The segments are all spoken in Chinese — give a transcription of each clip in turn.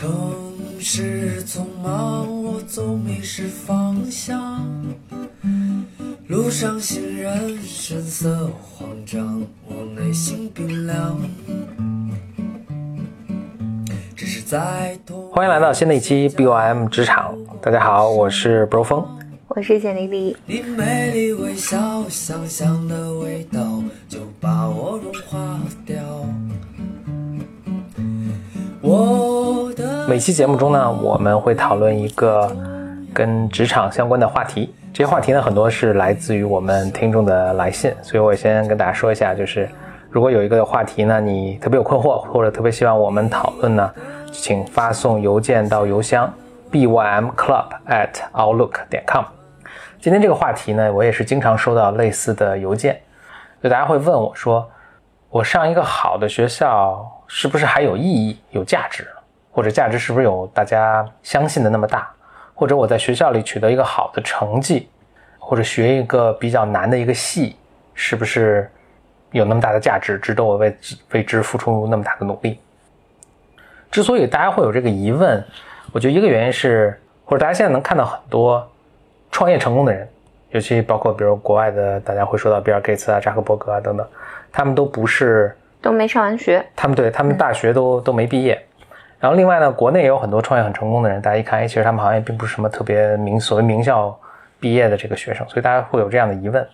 城市匆忙，我总迷失方向。路上行人神色慌张，我内心冰凉。只是在欢迎来到新的一期 BOM 职场，大家好，我是 Bro 峰。我是简丽丽，你美丽微笑，香香的味道就把我融化掉。我的每期节目中呢，我们会讨论一个跟职场相关的话题。这些话题呢，很多是来自于我们听众的来信，所以我先跟大家说一下，就是如果有一个话题呢，你特别有困惑，或者特别希望我们讨论呢，请发送邮件到邮箱 bymclub at outlook 点 com。今天这个话题呢，我也是经常收到类似的邮件，就大家会问我说，我上一个好的学校是不是还有意义、有价值，或者价值是不是有大家相信的那么大？或者我在学校里取得一个好的成绩，或者学一个比较难的一个系，是不是有那么大的价值，值得我为之为之付出那么大的努力？之所以大家会有这个疑问，我觉得一个原因是，或者大家现在能看到很多创业成功的人，尤其包括比如国外的，大家会说到比尔盖茨啊、扎克伯格啊等等，他们都不是都没上完学，他们对他们大学都、都没毕业。然后另外呢，国内也有很多创业很成功的人，大家一看，哎，其实他们好像也并不是什么特别名所谓名校毕业的这个学生，所以大家会有这样的疑问。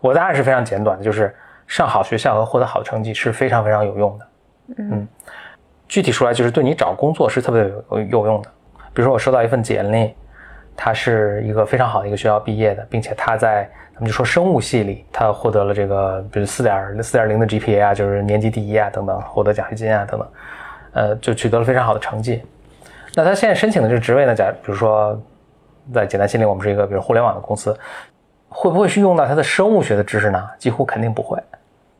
我的答案是非常简短的，就是上好学校和获得好成绩是非常非常有用的。嗯具体说来，就是对你找工作是特别有有用的。比如说，我收到一份简历，他是一个非常好的一个学校毕业的，并且他在咱们就说生物系里，他获得了这个比如四点四点零的 GPA 啊，就是年级第一啊等等，获得奖学金啊等等，呃，就取得了非常好的成绩。那他现在申请的这个职位呢，假比如说在简单心理，我们是一个比如互联网的公司，会不会是用到他的生物学的知识呢？几乎肯定不会。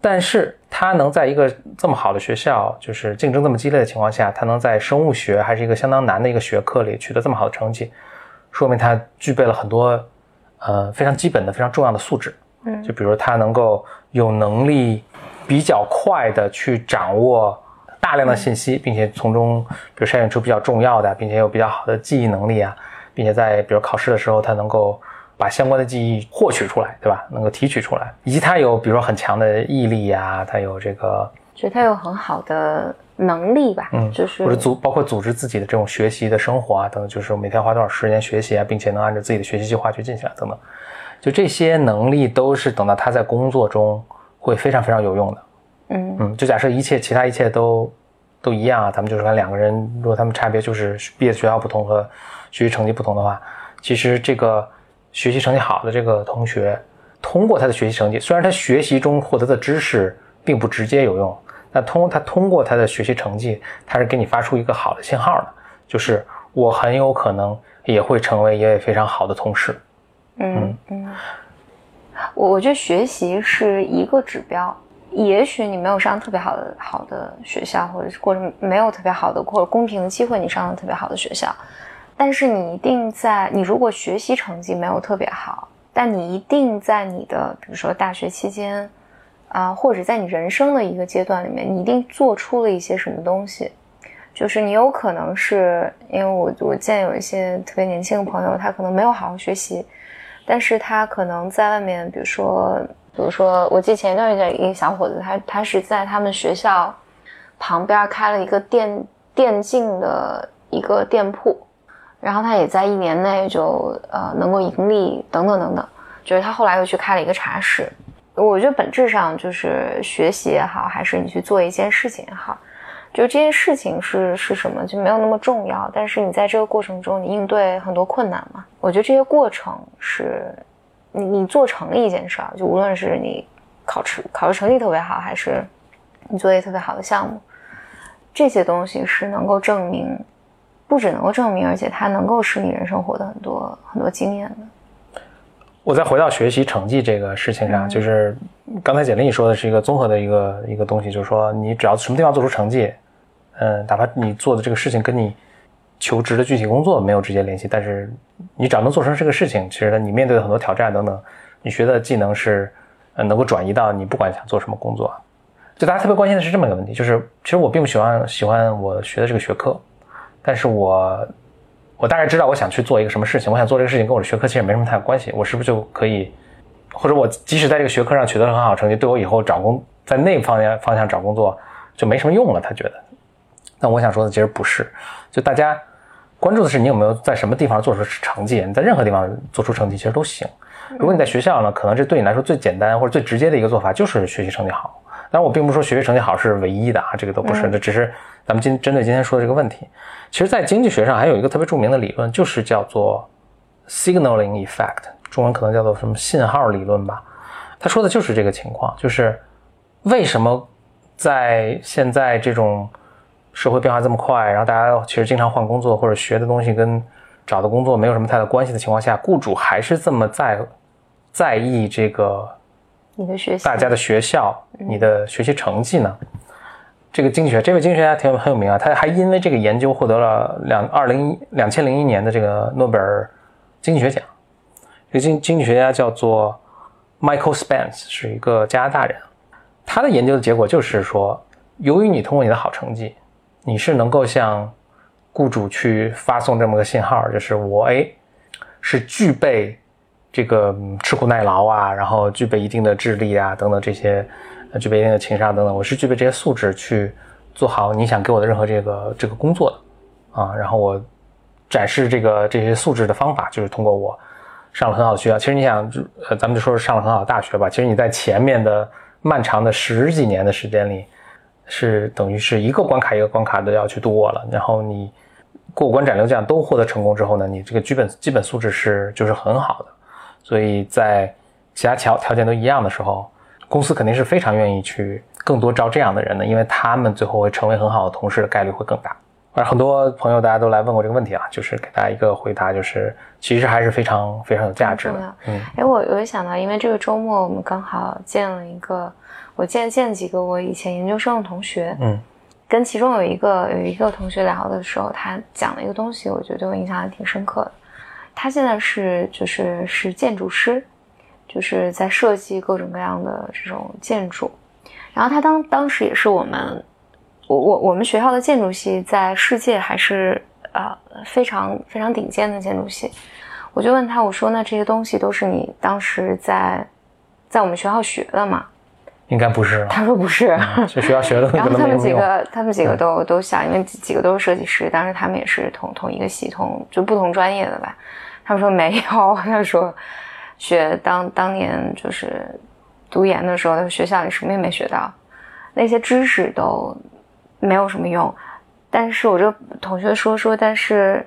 但是他能在一个这么好的学校，就是竞争这么激烈的情况下，他能在生物学还是一个相当难的一个学科里取得这么好的成绩，说明他具备了很多呃非常基本的、非常重要的素质。嗯就比如他能够有能力比较快的去掌握大量的信息，并且从中比如筛选出比较重要的，并且有比较好的记忆能力啊，并且在比如考试的时候，他能够把相关的记忆获取出来，对吧？能够提取出来，以及他有比如说很强的毅力呀、他有这个觉得他有很好的能力吧，嗯，就是或者组包括组织自己的这种学习的生活啊等等，就是每天花多少时间学习啊，并且能按照自己的学习计划去进行啊等等，就这些能力都是等到他在工作中会非常非常有用的。嗯嗯，就假设一切其他一切都都一样啊，咱们就是看两个人，如果他们差别就是毕业学校不同和学习成绩不同的话，其实这个学习成绩好的这个同学，通过他的学习成绩，虽然他学习中获得的知识并不直接有用，那通他通过他的学习成绩，他是给你发出一个好的信号的，就是我很有可能也会成为一位非常好的同事。嗯嗯，我我觉得学习是一个指标。也许你没有上特别好的好的学校，或者是或者没有特别好的或者公平的机会，你上了特别好的学校，但是你一定在你如果学习成绩没有特别好，但你一定在你的比如说大学期间啊、或者在你人生的一个阶段里面，你一定做出了一些什么东西。就是你有可能是因为我我见有一些特别年轻的朋友，他可能没有好好学习，但是他可能在外面，比如说，比如说，我记前一段时间一个小伙子，他他是在他们学校旁边开了一个电电竞的一个店铺，然后他也在一年内就呃能够盈利等等等等，就是他后来又去开了一个茶室。我觉得本质上就是学习也好，还是你去做一件事情也好，就这件事情是是什么就没有那么重要，但是你在这个过程中你应对很多困难嘛，我觉得这些过程是你你做成了一件事儿，就无论是你考试考试成绩特别好，还是你做一个特别好的项目，这些东西是能够证明，不只能够证明，而且它能够使你人生获得很多很多经验的。我再回到学习成绩这个事情上，就是刚才简历你说的是一个综合的一个一个东西，就是说你只要什么地方做出成绩，嗯，哪怕你做的这个事情跟你求职的具体工作没有直接联系，但是你只要能做成这个事情，其实呢，你面对的很多挑战等等，你学的技能是呃能够转移到你不管想做什么工作。就大家特别关心的是这么一个问题，就是其实我并不喜欢喜欢我学的这个学科，但是我我大概知道我想去做一个什么事情，我想做这个事情跟我的学科其实没什么太大关系，我是不是就可以，或者我即使在这个学科上取得了很好成绩，对我以后找工在那方向方向找工作就没什么用了？他觉得，那我想说的其实不是，就大家关注的是你有没有在什么地方做出成绩，你在任何地方做出成绩其实都行。如果你在学校呢，可能这对你来说最简单或者最直接的一个做法就是学习成绩好。当然，我并不是说学习成绩好是唯一的啊，这个都不是，这只是咱们今针对今天说的这个问题。其实，在经济学上还有一个特别著名的理论，就是叫做 signaling effect，中文可能叫做什么信号理论吧。他说的就是这个情况，就是为什么在现在这种社会变化这么快，然后大家其实经常换工作或者学的东西跟找的工作没有什么太大关系的情况下，雇主还是这么在在意这个你的学习，大家的学校，你的学习成绩呢？这个经济学，这位经济学家挺有很有名啊，他还因为这个研究获得了两二零两千零一年的这个诺贝尔经济学奖。这个经经济学家叫做 Michael Spence，是一个加拿大人。他的研究的结果就是说，由于你通过你的好成绩，你是能够向雇主去发送这么个信号，就是我哎是具备这个吃苦耐劳啊，然后具备一定的智力啊等等这些。具备一定的情商等等，我是具备这些素质去做好你想给我的任何这个这个工作的啊。然后我展示这个这些素质的方法，就是通过我上了很好的学校。其实你想，呃，咱们就说是上了很好的大学吧。其实你在前面的漫长的十几年的时间里，是等于是一个关卡一个关卡的要去度过了。然后你过关斩六将都获得成功之后呢，你这个基本基本素质是就是很好的。所以在其他条条件都一样的时候。公司肯定是非常愿意去更多招这样的人的，因为他们最后会成为很好的同事的概率会更大。而很多朋友大家都来问过这个问题啊，就是给大家一个回答，就是其实还是非常非常有价值的。嗯，哎，我我想到，因为这个周末我们刚好见了一个，我见见几个我以前研究生的同学，嗯，跟其中有一个有一个同学聊的时候，他讲了一个东西，我觉得对我印象还挺深刻的。他现在是就是是建筑师。就是在设计各种各样的这种建筑，然后他当当时也是我们，我我我们学校的建筑系在世界还是呃非常非常顶尖的建筑系，我就问他我说那这些东西都是你当时在在我们学校学的吗？应该不是，他说不是，是学校学的。然后他们几个他们几个都都想，因为几个都是设计师，当时他们也是同同一个系统，就不同专业的吧。他们说没有，他说。学当当年就是读研的时候，在学校里什么也没学到，那些知识都没有什么用。但是我这个同学说说，但是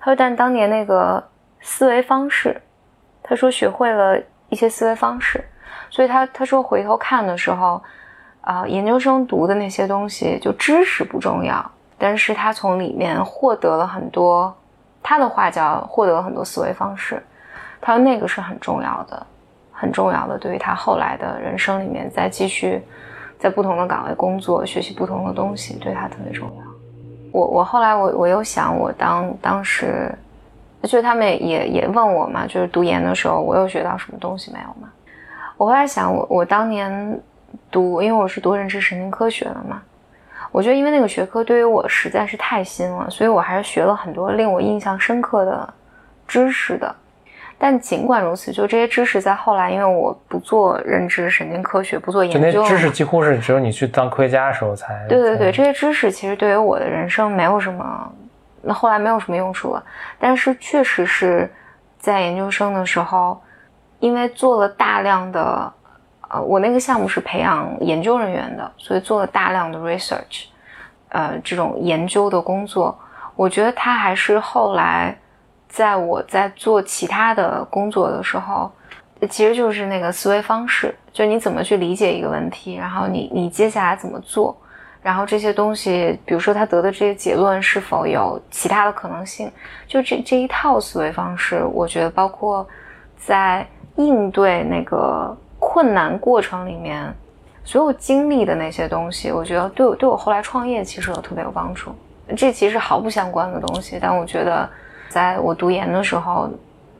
他说，但当年那个思维方式，他说学会了一些思维方式，所以他他说回头看的时候，啊，研究生读的那些东西就知识不重要，但是他从里面获得了很多，他的话叫获得了很多思维方式。他说那个是很重要的，很重要的，对于他后来的人生里面，再继续在不同的岗位工作，学习不同的东西，对他特别重要。我我后来我我又想，我当当时，就他们也也问我嘛，就是读研的时候，我又学到什么东西没有嘛？我后来想，我我当年读，因为我是读认知神经科学的嘛，我觉得因为那个学科对于我实在是太新了，所以我还是学了很多令我印象深刻的知识的。但尽管如此，就这些知识在后来，因为我不做认知神经科学，不做研究，知识几乎是只有你去当科学家的时候才。对对对，这些知识其实对于我的人生没有什么，那后来没有什么用处了。但是确实是在研究生的时候，因为做了大量的，呃，我那个项目是培养研究人员的，所以做了大量的 research，呃，这种研究的工作，我觉得它还是后来。在我在做其他的工作的时候，其实就是那个思维方式，就你怎么去理解一个问题，然后你你接下来怎么做，然后这些东西，比如说他得的这些结论是否有其他的可能性，就这这一套思维方式，我觉得包括在应对那个困难过程里面所有经历的那些东西，我觉得对我对我后来创业其实有特别有帮助。这其实毫不相关的东西，但我觉得。在我读研的时候，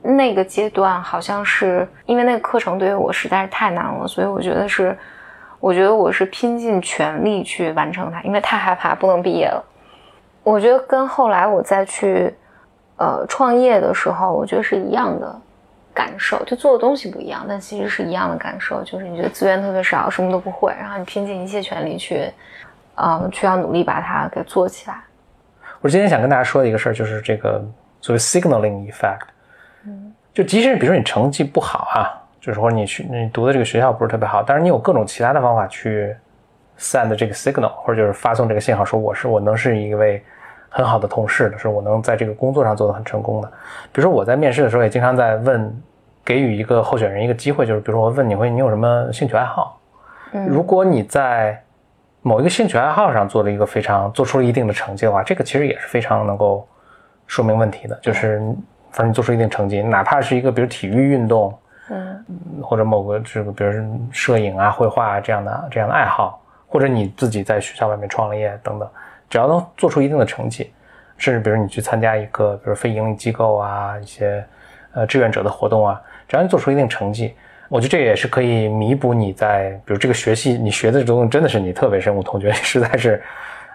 那个阶段好像是因为那个课程对于我实在是太难了，所以我觉得是，我觉得我是拼尽全力去完成它，因为太害怕不能毕业了。我觉得跟后来我再去呃创业的时候，我觉得是一样的感受，就做的东西不一样，但其实是一样的感受，就是你觉得资源特别少，什么都不会，然后你拼尽一切全力去，呃，去要努力把它给做起来。我今天想跟大家说的一个事儿，就是这个所谓 signaling effect。嗯，就即使比如说你成绩不好啊，就是或者你去你读的这个学校不是特别好，但是你有各种其他的方法去 send 这个 signal，或者就是发送这个信号，说我是我能是一位很好的同事的，是我能在这个工作上做得很成功的。比如说我在面试的时候也经常在问，给予一个候选人一个机会，就是比如说我问你会你有什么兴趣爱好？嗯，如果你在某一个兴趣爱好上做了一个非常做出了一定的成绩的话，这个其实也是非常能够说明问题的。就是反正你做出一定成绩，哪怕是一个比如体育运动，嗯，或者某个这个比如摄影啊、绘画啊这样的这样的爱好，或者你自己在学校外面创了业等等，只要能做出一定的成绩，甚至比如你去参加一个比如非盈利机构啊一些呃志愿者的活动啊，只要你做出一定成绩。我觉得这也是可以弥补你在，比如这个学习你学的这东西真的是你特别深，恶痛绝实在是，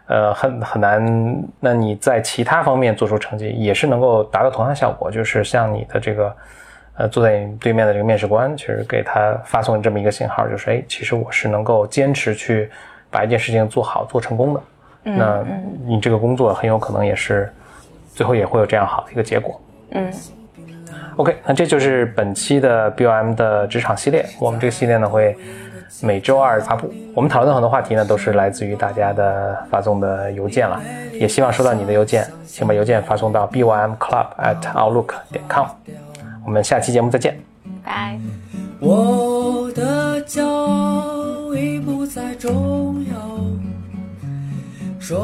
呃，很很难。那你在其他方面做出成绩，也是能够达到同样效果。就是像你的这个，呃，坐在你对面的这个面试官，其实给他发送这么一个信号，就是哎，其实我是能够坚持去把一件事情做好、做成功的。那你这个工作很有可能也是最后也会有这样好的一个结果。嗯。OK，那这就是本期的 BOM 的职场系列。我们这个系列呢会每周二发布。我们讨论的很多话题呢都是来自于大家的发送的邮件了，也希望收到你的邮件，请把邮件发送到 bymclub@outlook.com。我们下期节目再见，拜。我的骄傲已不再重要，说